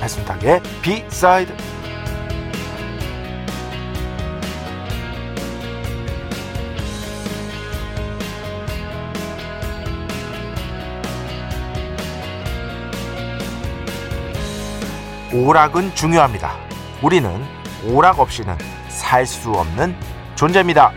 배순탁의 비사이드 오락은 중요합니다. 우리는 오락 없이는 살 수 없는 존재입니다.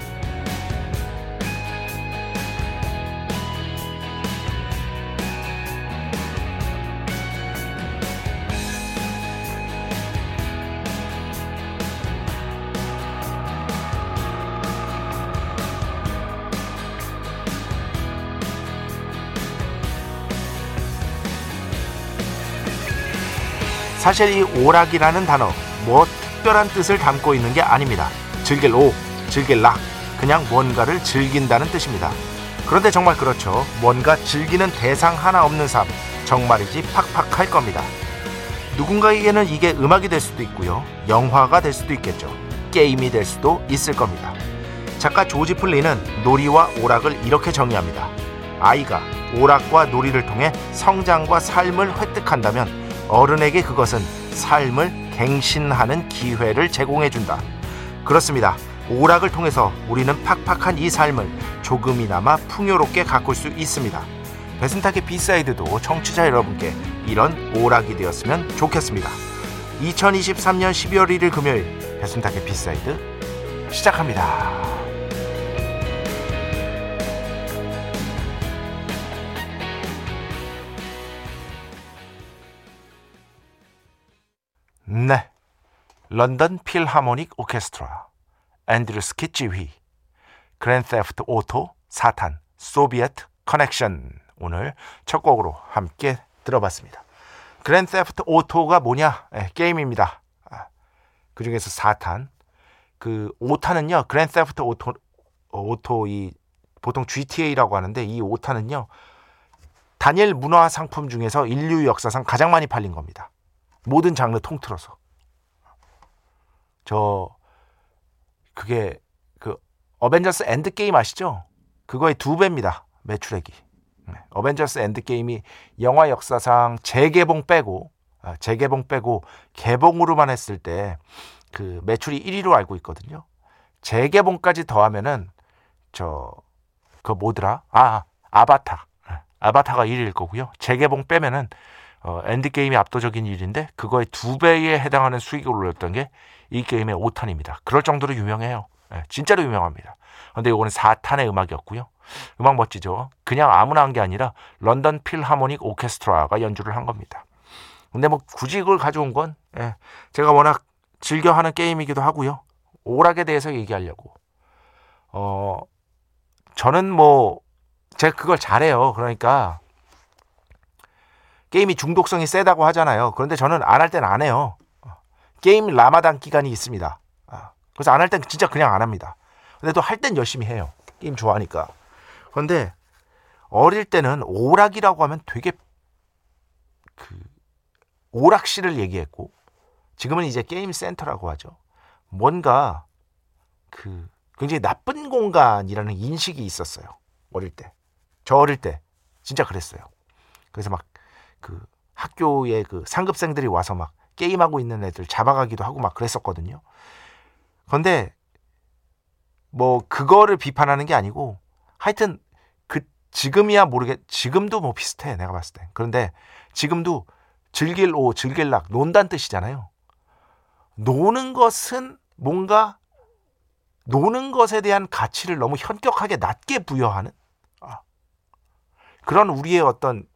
사실 이 오락이라는 단어 뭐 특별한 뜻을 담고 있는 게 아닙니다. 즐길 오, 즐길 락, 그냥 뭔가를 즐긴다는 뜻입니다. 그런데 정말 그렇죠. 뭔가 즐기는 대상 하나 없는 삶, 정말이지 팍팍할 겁니다. 누군가에게는 이게 음악이 될 수도 있고요. 영화가 될 수도 있겠죠. 게임이 될 수도 있을 겁니다. 작가 조지 플리는 놀이와 오락을 이렇게 정의합니다. 아이가 오락과 놀이를 통해 성장과 삶을 획득한다면 어른에게 그것은 삶을 갱신하는 기회를 제공해 준다. 그렇습니다. 오락을 통해서 우리는 팍팍한 이 삶을 조금이나마 풍요롭게 가꿀 수 있습니다. 배순탁의 B side도 청취자 여러분께 이런 오락이 되었으면 좋겠습니다. 2023년 12월 1일 금요일 배순탁의 B side 시작합니다. 런던 필하모닉 오케스트라, 앤드류 스킷 지휘, Grand Theft Auto, 4탄, Soviet Connection 오늘 첫 곡으로 함께 들어봤습니다. Grand Theft Auto가 뭐냐? 네, 게임입니다. 아, 그 중에서 4탄. 그 5탄은요. Grand Theft Auto Auto 이 보통 GTA라고 하는데 이 5탄은요. 단일 문화 상품 중에서 인류 역사상 가장 많이 팔린 겁니다. 모든 장르 통틀어서. 저 그게 그 Avengers Endgame 아시죠? 그거의 두 배입니다. 매출액이. 네. Avengers Endgame이 영화 역사상 재개봉 빼고 아, 재개봉 빼고 개봉으로만 했을 때 그 매출이 1위로 알고 있거든요. 재개봉까지 더하면은 저 그 뭐더라? 아 아바타. 네. 아바타가 1위일 거고요. 재개봉 빼면은 어, 엔드게임이 압도적인 일인데 그거의 두 배에 해당하는 수익을 올렸던 게 이 게임의 5탄입니다. 그럴 정도로 유명해요. 네, 진짜로 유명합니다. 근데 이거는 4탄의 음악이었고요. 음악 멋지죠. 그냥 아무나 한 게 아니라 런던 필하모닉 오케스트라가 연주를 한 겁니다. 근데 뭐 굳이 이걸 가져온 건 예, 제가 워낙 즐겨 하는 게임이기도 하고요. 오락에 대해서 얘기하려고. 어 저는 뭐 제가 그걸 잘해요. 그러니까 게임이 중독성이 세다고 하잖아요. 그런데 저는 안할 때는 안 해요. 게임 라마단 기간이 있습니다. 아, 그래서 안 할 땐 진짜 그냥 안 합니다. 근데 또 할 땐 열심히 해요. 게임 좋아하니까. 그런데 어릴 때는 오락이라고 하면 되게 그 오락실을 얘기했고 지금은 이제 게임 센터라고 하죠. 뭔가 그 굉장히 나쁜 공간이라는 인식이 있었어요. 어릴 때. 저 어릴 때 진짜 그랬어요. 그래서 막 그 학교에 그 상급생들이 와서 막 게임하고 있는 애들 잡아가기도 하고 막 그랬었거든요. 그런데 뭐 그거를 비판하는 게 아니고 하여튼 그 지금이야 모르겠 지금도 뭐 비슷해 내가 봤을 때 그런데 지금도 즐길 오 즐길락 논단 뜻이잖아요. 노는 것은 뭔가 노는 것에 대한 가치를 너무 현격하게 낮게 부여하는 아, 그런 우리의 어떤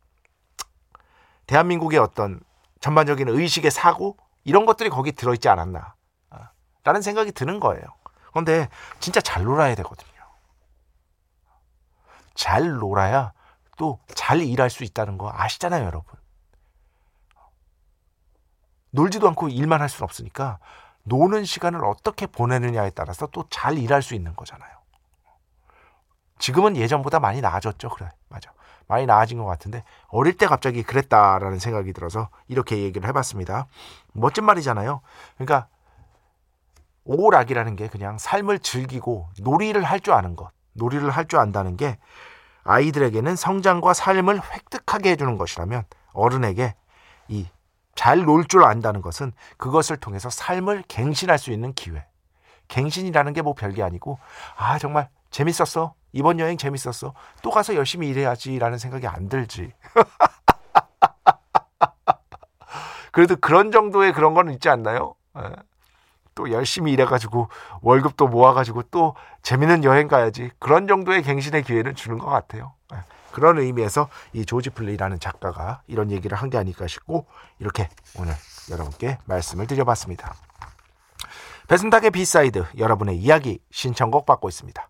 대한민국의 어떤 전반적인 의식의 사고 이런 것들이 거기 들어있지 않았나 아, 라는 생각이 드는 거예요. 그런데 진짜 잘 놀아야 되거든요. 잘 놀아야 또 잘 일할 수 있다는 거 아시잖아요, 여러분. 놀지도 않고 일만 할 수는 없으니까 노는 시간을 어떻게 보내느냐에 따라서 또 잘 일할 수 있는 거잖아요. 지금은 예전보다 많이 나아졌죠. 그래. 맞아. 많이 나아진 것 같은데 어릴 때 갑자기 그랬다라는 생각이 들어서 이렇게 얘기를 해봤습니다. 멋진 말이잖아요. 그러니까 오락이라는 게 그냥 삶을 즐기고 놀이를 할 줄 아는 것, 놀이를 할 줄 안다는 게 아이들에게는 성장과 삶을 획득하게 해주는 것이라면 어른에게 이 잘 놀 줄 안다는 것은 그것을 통해서 삶을 갱신할 수 있는 기회. 갱신이라는 게 뭐 별게 아니고 아 정말 재밌었어. 이번 여행 재밌었어. 또 가서 열심히 일해야지라는 생각이 안 들지. 그래도 그런 정도의 그런 거는 있지 않나요? 예. 또 열심히 일해가지고 월급도 모아가지고 또 재밌는 여행 가야지. 그런 정도의 갱신의 기회는 주는 것 같아요. 예. 그런 의미에서 이 조지 플레이라는 작가가 이런 얘기를 한 게 아닐까 싶고 이렇게 오늘 여러분께 말씀을 드려봤습니다. 배순탁의 B side 여러분의 이야기 신청곡 받고 있습니다.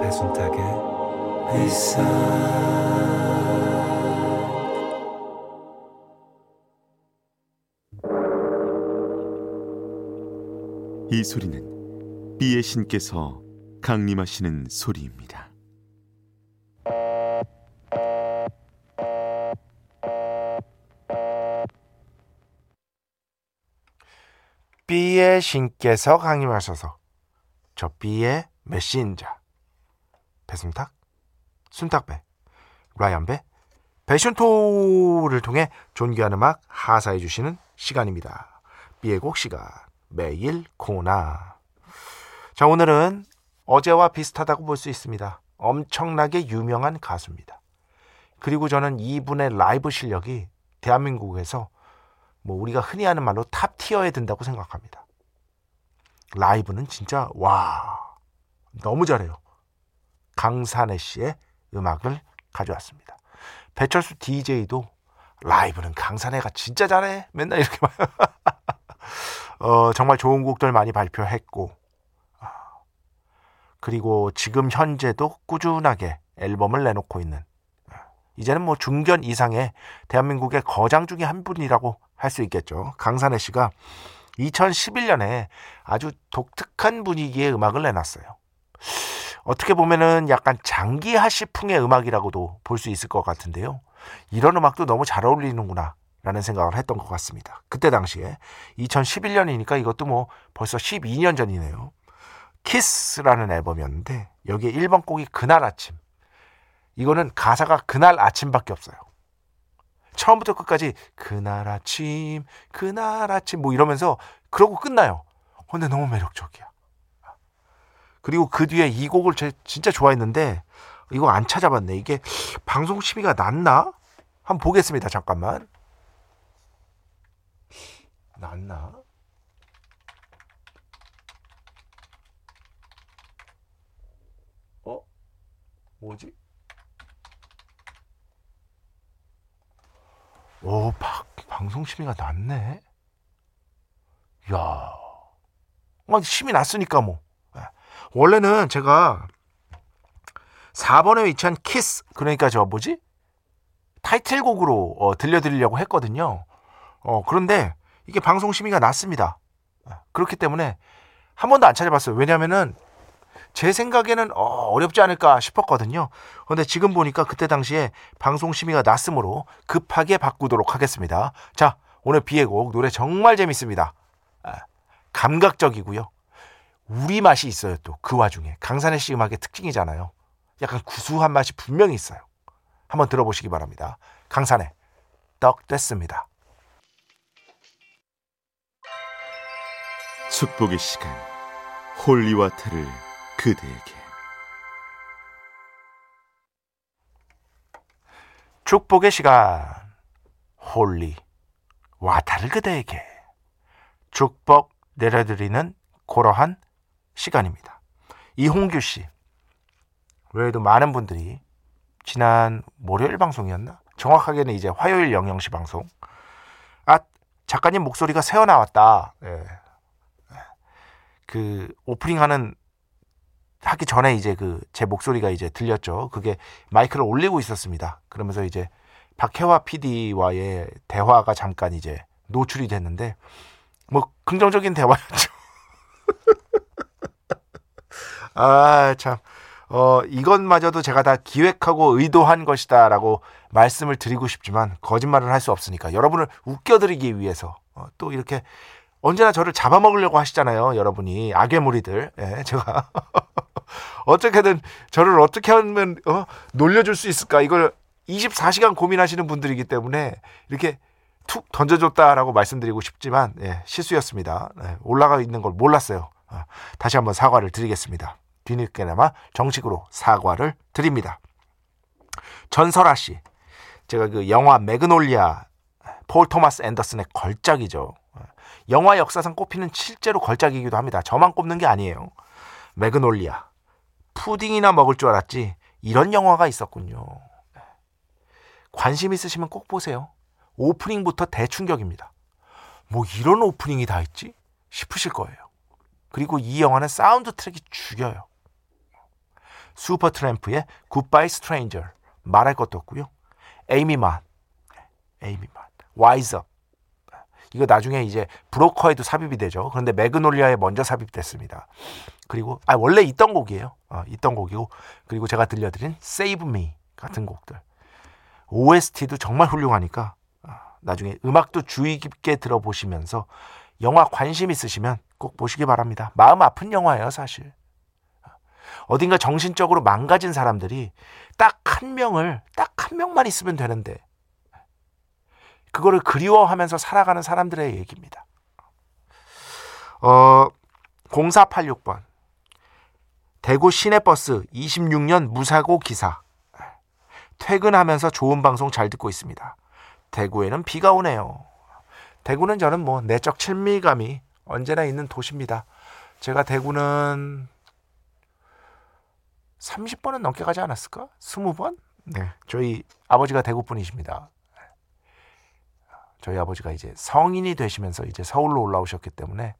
배순탁의 회사 이 소리는 비의 신께서 강림하시는 소리입니다. B의 신께서 강림하셔서 저 B의 메신저 배순탁, 순탁배, 라이언배, 배션토를 통해 존귀한 음악 하사해 주시는 시간입니다. B의 곡 시간 매일 코너 자 오늘은 어제와 비슷하다고 볼 수 있습니다. 엄청나게 유명한 가수입니다. 그리고 저는 이분의 라이브 실력이 대한민국에서 뭐 우리가 흔히 하는 말로 top tier에 든다고 생각합니다. 라이브는 진짜 와 너무 잘해요. 강산에 씨의 음악을 가져왔습니다. 배철수 DJ도 라이브는 강산혜가 진짜 잘해. 맨날 이렇게 말. 어, 정말 좋은 곡들 많이 발표했고 아, 그리고 지금 현재도 꾸준하게 앨범을 내놓고 있는 아, 이제는 뭐 중견 이상의 대한민국의 거장 중에 한 분이라고 할 수 있겠죠. 강산혜 씨가 2011년에 아주 독특한 분위기의 음악을 내놨어요. 어떻게 보면은 약간 장기 하시풍의 음악이라고도 볼 수 있을 것 같은데요. 이런 음악도 너무 잘 어울리는구나. 라는 생각을 했던 것 같습니다. 그때 당시에 2011년이니까 이것도 뭐 벌써 12년 전이네요. 키스라는 앨범이었는데 여기에 1번 곡이 그날 아침. 이거는 가사가 그날 아침밖에 없어요. 처음부터 끝까지 그날 아침, 그날 아침 뭐 이러면서 그러고 끝나요. 근데 너무 매력적이야. 그리고 그 뒤에 이 곡을 제 진짜 좋아했는데 이거 안 찾아봤네. 이게 방송 심의가 났나? 한번 보겠습니다. 잠깐만. 났나? 어? 뭐지? 오, 바, 방송 심의가 났네. 야. 아, 심의 났으니까 뭐. 예. 원래는 제가 4번에 위치한 키스 그러니까 저 뭐지? 타이틀곡으로 어, 들려드리려고 했거든요. 어, 그런데 이게 방송 심의가 났습니다. 그렇기 때문에 한 번도 안 찾아봤어요. 왜냐면은 제 생각에는 어, 어렵지 않을까 싶었거든요. 그런데 지금 보니까 그때 당시에 방송 심의가 났으므로 급하게 바꾸도록 하겠습니다. 자, 오늘 비의 곡 노래 정말 재밌습니다. 아, 감각적이고요. 우리 맛이 있어요 또 그 와중에 강산에 씨 음악의 특징이잖아요. 약간 구수한 맛이 분명히 있어요. 한번 들어보시기 바랍니다. 강산에 떡 됐습니다. 축복의 시간 holy water를 그대에게 축복의 시간 holy water를 그대에게 축복 내려드리는 그러한 시간입니다. 이홍규 씨 외에도 많은 분들이 지난 월요일 방송이었나? 정확하게는 이제 화요일 영영시 방송. 아 작가님 목소리가 새어 나왔다. 예. 그 오프닝 하는 하기 전에 이제 그 제 목소리가 이제 들렸죠. 그게 마이크를 올리고 있었습니다. 그러면서 이제 박혜화 PD와의 대화가 잠깐 이제 노출이 됐는데 뭐 긍정적인 대화였죠. 아 참. 어, 이것마저도 제가 다 기획하고 의도한 것이다 라고 말씀을 드리고 싶지만 거짓말을 할 수 없으니까 여러분을 웃겨드리기 위해서 어, 또 이렇게 언제나 저를 잡아먹으려고 하시잖아요, 여러분이 악의 무리들. 예, 제가 어떻게든 저를 어떻게 하면 어, 놀려줄 수 있을까 이걸 24시간 고민하시는 분들이기 때문에 이렇게 툭 던져줬다라고 말씀드리고 싶지만 예, 실수였습니다. 예, 올라가 있는 걸 몰랐어요. 어, 다시 한번 사과를 드리겠습니다. 뒤늦게나마 정식으로 사과를 드립니다. 전설아 씨, 제가 그 영화 매그놀리아 폴 토마스 앤더슨의 걸작이죠. 영화 역사상 꼽히는 실제로 걸작이기도 합니다. 저만 꼽는 게 아니에요. 매그놀리아. 푸딩이나 먹을 줄 알았지 이런 영화가 있었군요. 관심 있으시면 꼭 보세요. 오프닝부터 대충격입니다. 뭐 이런 오프닝이 다 있지? 싶으실 거예요. 그리고 이 영화는 사운드 트랙이 죽여요. Supertramp의 Goodbye Stranger 말할 것도 없고요. Aimee Mann, Aimee Mann, Wise Up. 이거 나중에 이제 브로커에도 삽입이 되죠. 그런데 매그놀리아에 먼저 삽입됐습니다. 그리고 아 원래 있던 곡이에요. 어, 있던 곡이고 그리고 제가 들려드린 Save Me 같은 곡들. OST도 정말 훌륭하니까 어, 나중에 음악도 주의 깊게 들어보시면서 영화 관심 있으시면 꼭 보시기 바랍니다. 마음 아픈 영화예요, 사실. 어딘가 정신적으로 망가진 사람들이 딱 한 명을 딱 한 명만 있으면 되는데 그거를 그리워하면서 살아가는 사람들의 얘기입니다. 어 0486번 대구 시내버스 26년 무사고 기사 퇴근하면서 좋은 방송 잘 듣고 있습니다. 대구에는 비가 오네요. 대구는 저는 뭐 내적 친밀감이 언제나 있는 도시입니다. 제가 대구는 30번은 넘게 가지 않았을까? 20번? 네. 저희 아버지가 대구 분이십니다. 저희 아버지가 이제 성인이 되시면서 이제 서울로 올라오셨기 때문에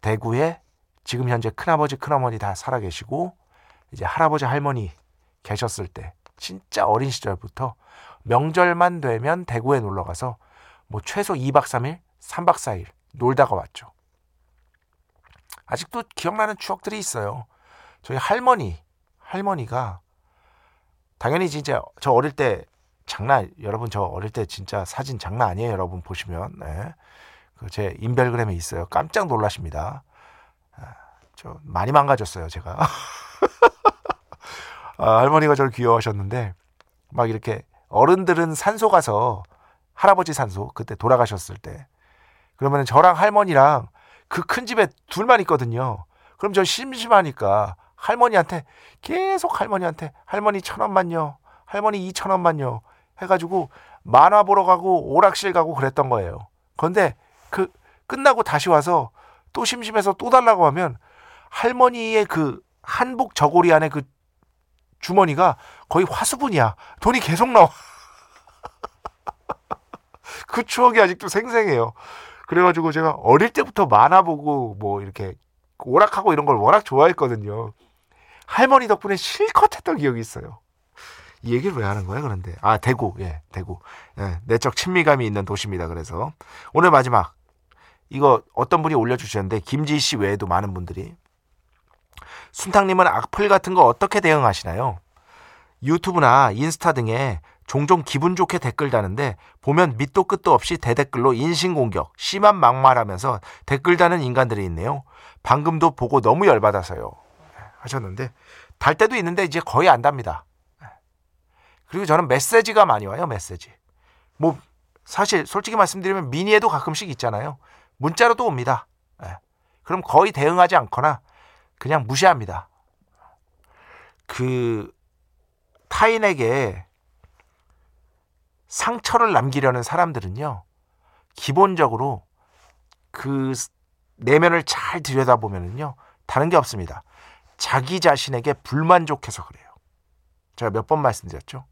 대구에 지금 현재 큰아버지 큰어머니 다 살아 계시고 이제 할아버지 할머니 계셨을 때 진짜 어린 시절부터 명절만 되면 대구에 놀러 가서 뭐 최소 2박 3일, 3박 4일 놀다가 왔죠. 아직도 기억나는 추억들이 있어요. 저희 할머니, 할머니가 당연히 진짜 저 어릴 때 장난 여러분 저 어릴 때 진짜 사진 장난 아니에요 여러분 보시면. 네. 그제 인별그램에 있어요. 깜짝 놀라십니다. 아, 저 많이 망가졌어요 제가. 아, 할머니가 저를 귀여워하셨는데 막 이렇게 어른들은 산소 가서 할아버지 산소 그때 돌아가셨을 때 그러면 저랑 할머니랑 그 큰 집에 둘만 있거든요. 그럼 저 심심하니까 할머니한테 계속 할머니한테 할머니 천 원만요 할머니 이천 원만요 해가지고 만화 보러 가고 오락실 가고 그랬던 거예요. 그런데 그 끝나고 다시 와서 또 심심해서 또 달라고 하면 할머니의 그 한복 저고리 안에 그 주머니가 거의 화수분이야. 돈이 계속 나와. 그 추억이 아직도 생생해요. 그래가지고 제가 어릴 때부터 만화 보고 뭐 이렇게 오락하고 이런 걸 워낙 좋아했거든요. 할머니 덕분에 실컷 했던 기억이 있어요. 이 얘기를 왜 하는 거야 그런데 아 대구 예 대구 예, 내적 친밀감이 있는 도시입니다 그래서 오늘 마지막 이거 어떤 분이 올려주셨는데 김지희 씨 외에도 많은 분들이 순탕님은 악플 같은 거 어떻게 대응하시나요? 유튜브나 인스타 등에 종종 기분 좋게 댓글 다는데 보면 밑도 끝도 없이 대댓글로 인신공격, 심한 막말하면서 댓글 다는 인간들이 있네요. 방금도 보고 너무 열받아서요. 하셨는데 달 때도 있는데 이제 거의 안 답니다. 그리고 저는 메시지가 많이 와요. 메시지. 뭐 사실 솔직히 말씀드리면 미니에도 가끔씩 있잖아요. 문자로도 옵니다. 그럼 거의 대응하지 않거나 그냥 무시합니다. 그 타인에게 상처를 남기려는 사람들은요, 기본적으로 그 내면을 잘 들여다보면요, 다른 게 없습니다. 자기 자신에게 불만족해서 그래요. 제가 몇 번 말씀드렸죠?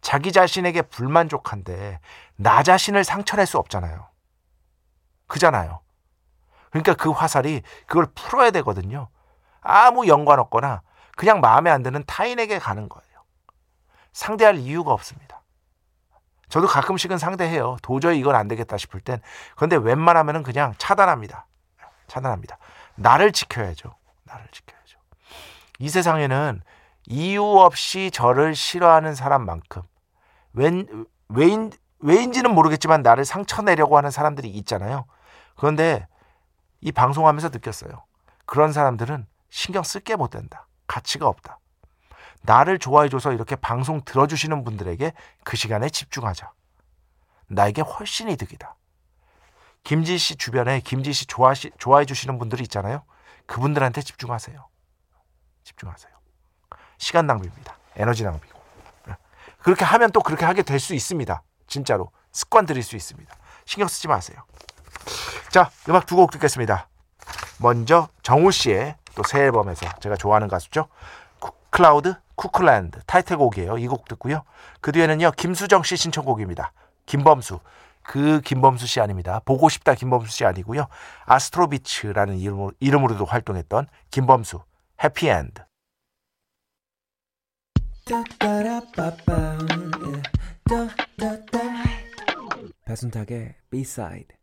자기 자신에게 불만족한데, 나 자신을 상처낼 수 없잖아요. 그잖아요. 그러니까 그 화살이 그걸 풀어야 되거든요. 아무 연관 없거나 그냥 마음에 안 드는 타인에게 가는 거예요. 상대할 이유가 없습니다. 저도 가끔씩은 상대해요. 도저히 이건 안 되겠다 싶을 땐. 그런데 웬만하면 그냥 차단합니다. 차단합니다. 나를 지켜야죠. 나를 지켜야죠. 이 세상에는 이유 없이 저를 싫어하는 사람만큼 웬, 왜인, 왜인지는 모르겠지만 나를 상처내려고 하는 사람들이 있잖아요. 그런데 이 방송하면서 느꼈어요. 그런 사람들은 신경 쓸게 못 된다. 가치가 없다. 나를 좋아해줘서 이렇게 방송 들어주시는 분들에게 그 시간에 집중하자. 나에게 훨씬 이득이다. 김지 씨 주변에 김지 씨 좋아시, 좋아해 주시는 분들이 있잖아요. 그분들한테 집중하세요. 집중하세요. 시간 낭비입니다. 에너지 낭비고. 그렇게 하면 또 그렇게 하게 될 수 있습니다. 진짜로. 습관 들일 수 있습니다. 신경 쓰지 마세요. 자, 음악 두 곡 듣겠습니다. 먼저 정우 씨의 또 새 앨범에서 제가 좋아하는 가수죠. 클라우드 쿠클랜드 타이틀곡이에요. 이 곡 듣고요. 그 뒤에는요. 김수정 씨 신청곡입니다. 김범수. 그 김범수 씨 아닙니다. 보고 싶다 김범수 씨 아니고요. 아스트로비츠라는 이름으로, 이름으로도 활동했던 김범수. 해피엔드. 배순탁의 B-side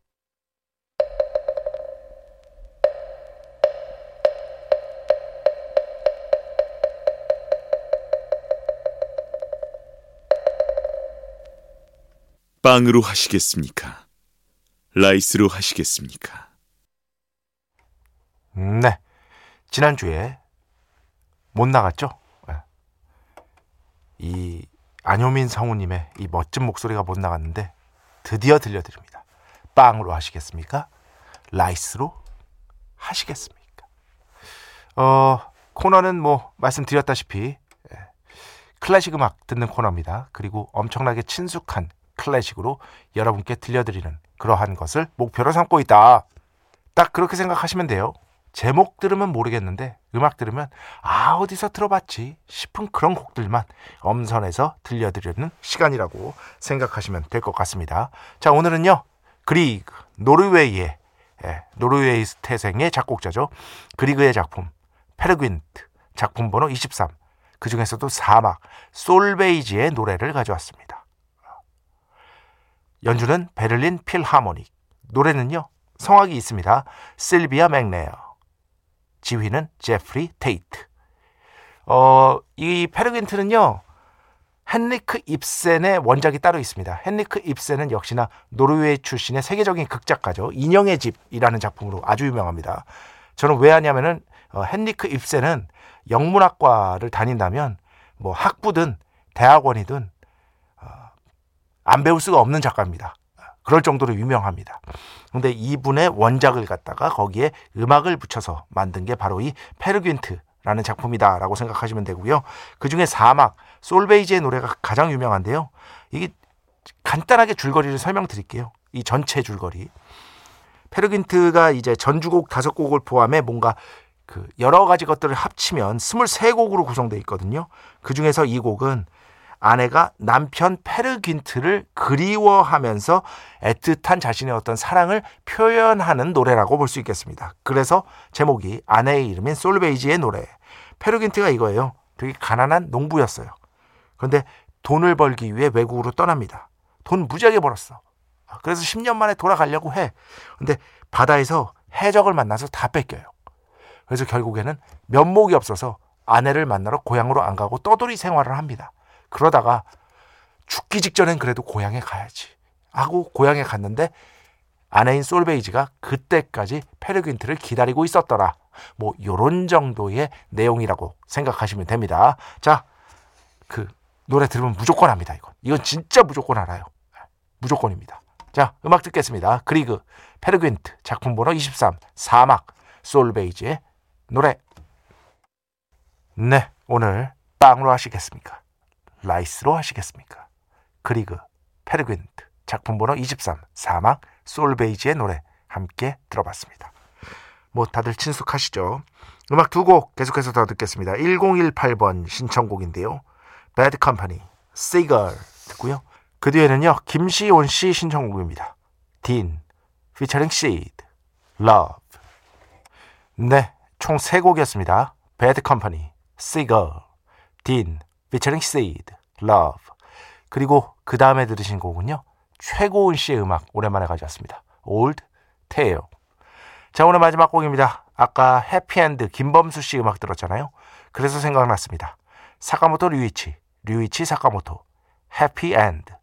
빵으로 하시겠습니까? 라이스로 하시겠습니까? 음, 네. 지난주에 못 나갔죠? 네. 이 안효민 성우님의 이 멋진 목소리가 못 나갔는데 드디어 들려드립니다. 빵으로 하시겠습니까? 라이스로 하시겠습니까? 어, 코너는 뭐 말씀드렸다시피 예, 클래식 음악 듣는 코너입니다. 그리고 엄청나게 친숙한 클래식으로 여러분께 들려드리는 그러한 것을 목표로 삼고 있다. 딱 그렇게 생각하시면 돼요. 제목 들으면 모르겠는데 음악 들으면 아 어디서 들어봤지 싶은 그런 곡들만 엄선해서 들려드리는 시간이라고 생각하시면 될 것 같습니다. 자 오늘은요 그리그 노르웨이의 예, 노르웨이 태생의 작곡자죠. 그리그의 작품 페르귄트 작품 번호 23. 그 중에서도 사막 솔베이지의 노래를 가져왔습니다. 연주는 베를린 필하모닉. 노래는요 성악이 있습니다. 실비아 맥네어. 지휘는 제프리 테이트. 어, 이 페르귄트는요. 헨리크 입센의 원작이 따로 있습니다. 헨리크 입센은 역시나 노르웨이 출신의 세계적인 극작가죠. 인형의 집이라는 작품으로 아주 유명합니다. 저는 왜 아냐면은 어, 헨리크 입센은 영문학과를 다닌다면 뭐 학부든 대학원이든 어, 안 배울 수가 없는 작가입니다. 그럴 정도로 유명합니다. 근데 이분의 원작을 갖다가 거기에 음악을 붙여서 만든 게 바로 이 페르귄트라는 작품이다라고 생각하시면 되고요. 그 중에 사막 솔베이지의 노래가 가장 유명한데요. 이게 간단하게 줄거리를 설명드릴게요. 이 전체 줄거리. 페르귄트가 이제 전주곡 다섯 곡을 포함해 뭔가 그 여러 가지 것들을 합치면 23곡으로 구성되어 있거든요. 그 중에서 이 곡은 아내가 남편 페르귄트를 그리워하면서 애틋한 자신의 어떤 사랑을 표현하는 노래라고 볼 수 있겠습니다. 그래서 제목이 아내의 이름인 솔베이지의 노래. 페르귄트가 이거예요. 되게 가난한 농부였어요. 그런데 돈을 벌기 위해 외국으로 떠납니다. 돈 무지하게 벌었어. 그래서 10년 만에 돌아가려고 해. 근데 바다에서 해적을 만나서 다 뺏겨요. 그래서 결국에는 면목이 없어서 아내를 만나러 고향으로 안 가고 떠돌이 생활을 합니다. 그러다가 죽기 직전엔 그래도 고향에 가야지 하고 고향에 갔는데 아내인 솔베이지가 그때까지 페르귄트를 기다리고 있었더라. 뭐 요런 정도의 내용이라고 생각하시면 됩니다. 자, 그 노래 들으면 무조건 합니다. 이건 이건 진짜 무조건 알아요. 무조건입니다. 자, 음악 듣겠습니다. 그리그 페르귄트 작품 번호 23 사막 솔베이지의 노래. 네, 오늘 빵으로 하시겠습니까? rice로 하시겠습니까? 그리그 페르귄트 작품 번호 23 사막 솔베이지의 노래 함께 들어봤습니다. 뭐 다들 친숙하시죠? 음악 두 곡 계속해서 더 듣겠습니다. 1018번 신청곡인데요. Bad Company, Seagull 듣고요. 그 뒤에는요. 김시온 씨 신청곡입니다. 딘, featuring Seed, Love. 네, 총세 곡이었습니다. Bad Company, Seagull, 딘, featuring Seed, Love. 그리고 그 다음에 들으신 곡은요. 최고은 씨의 음악 오랜만에 가져왔습니다. Old Tale. 자, 오늘 마지막 곡입니다. 아까 해피엔드 김범수 씨 음악 들었잖아요. 그래서 생각났습니다. 사카모토 류이치, 류이치 사카모토, 해피엔드.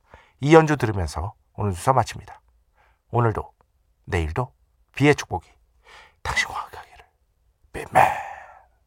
이 연주 들으면서 오늘 주사 마칩니다. 오늘도, 내일도 비의 축복이 당신과 함께 하기를. 빈맨.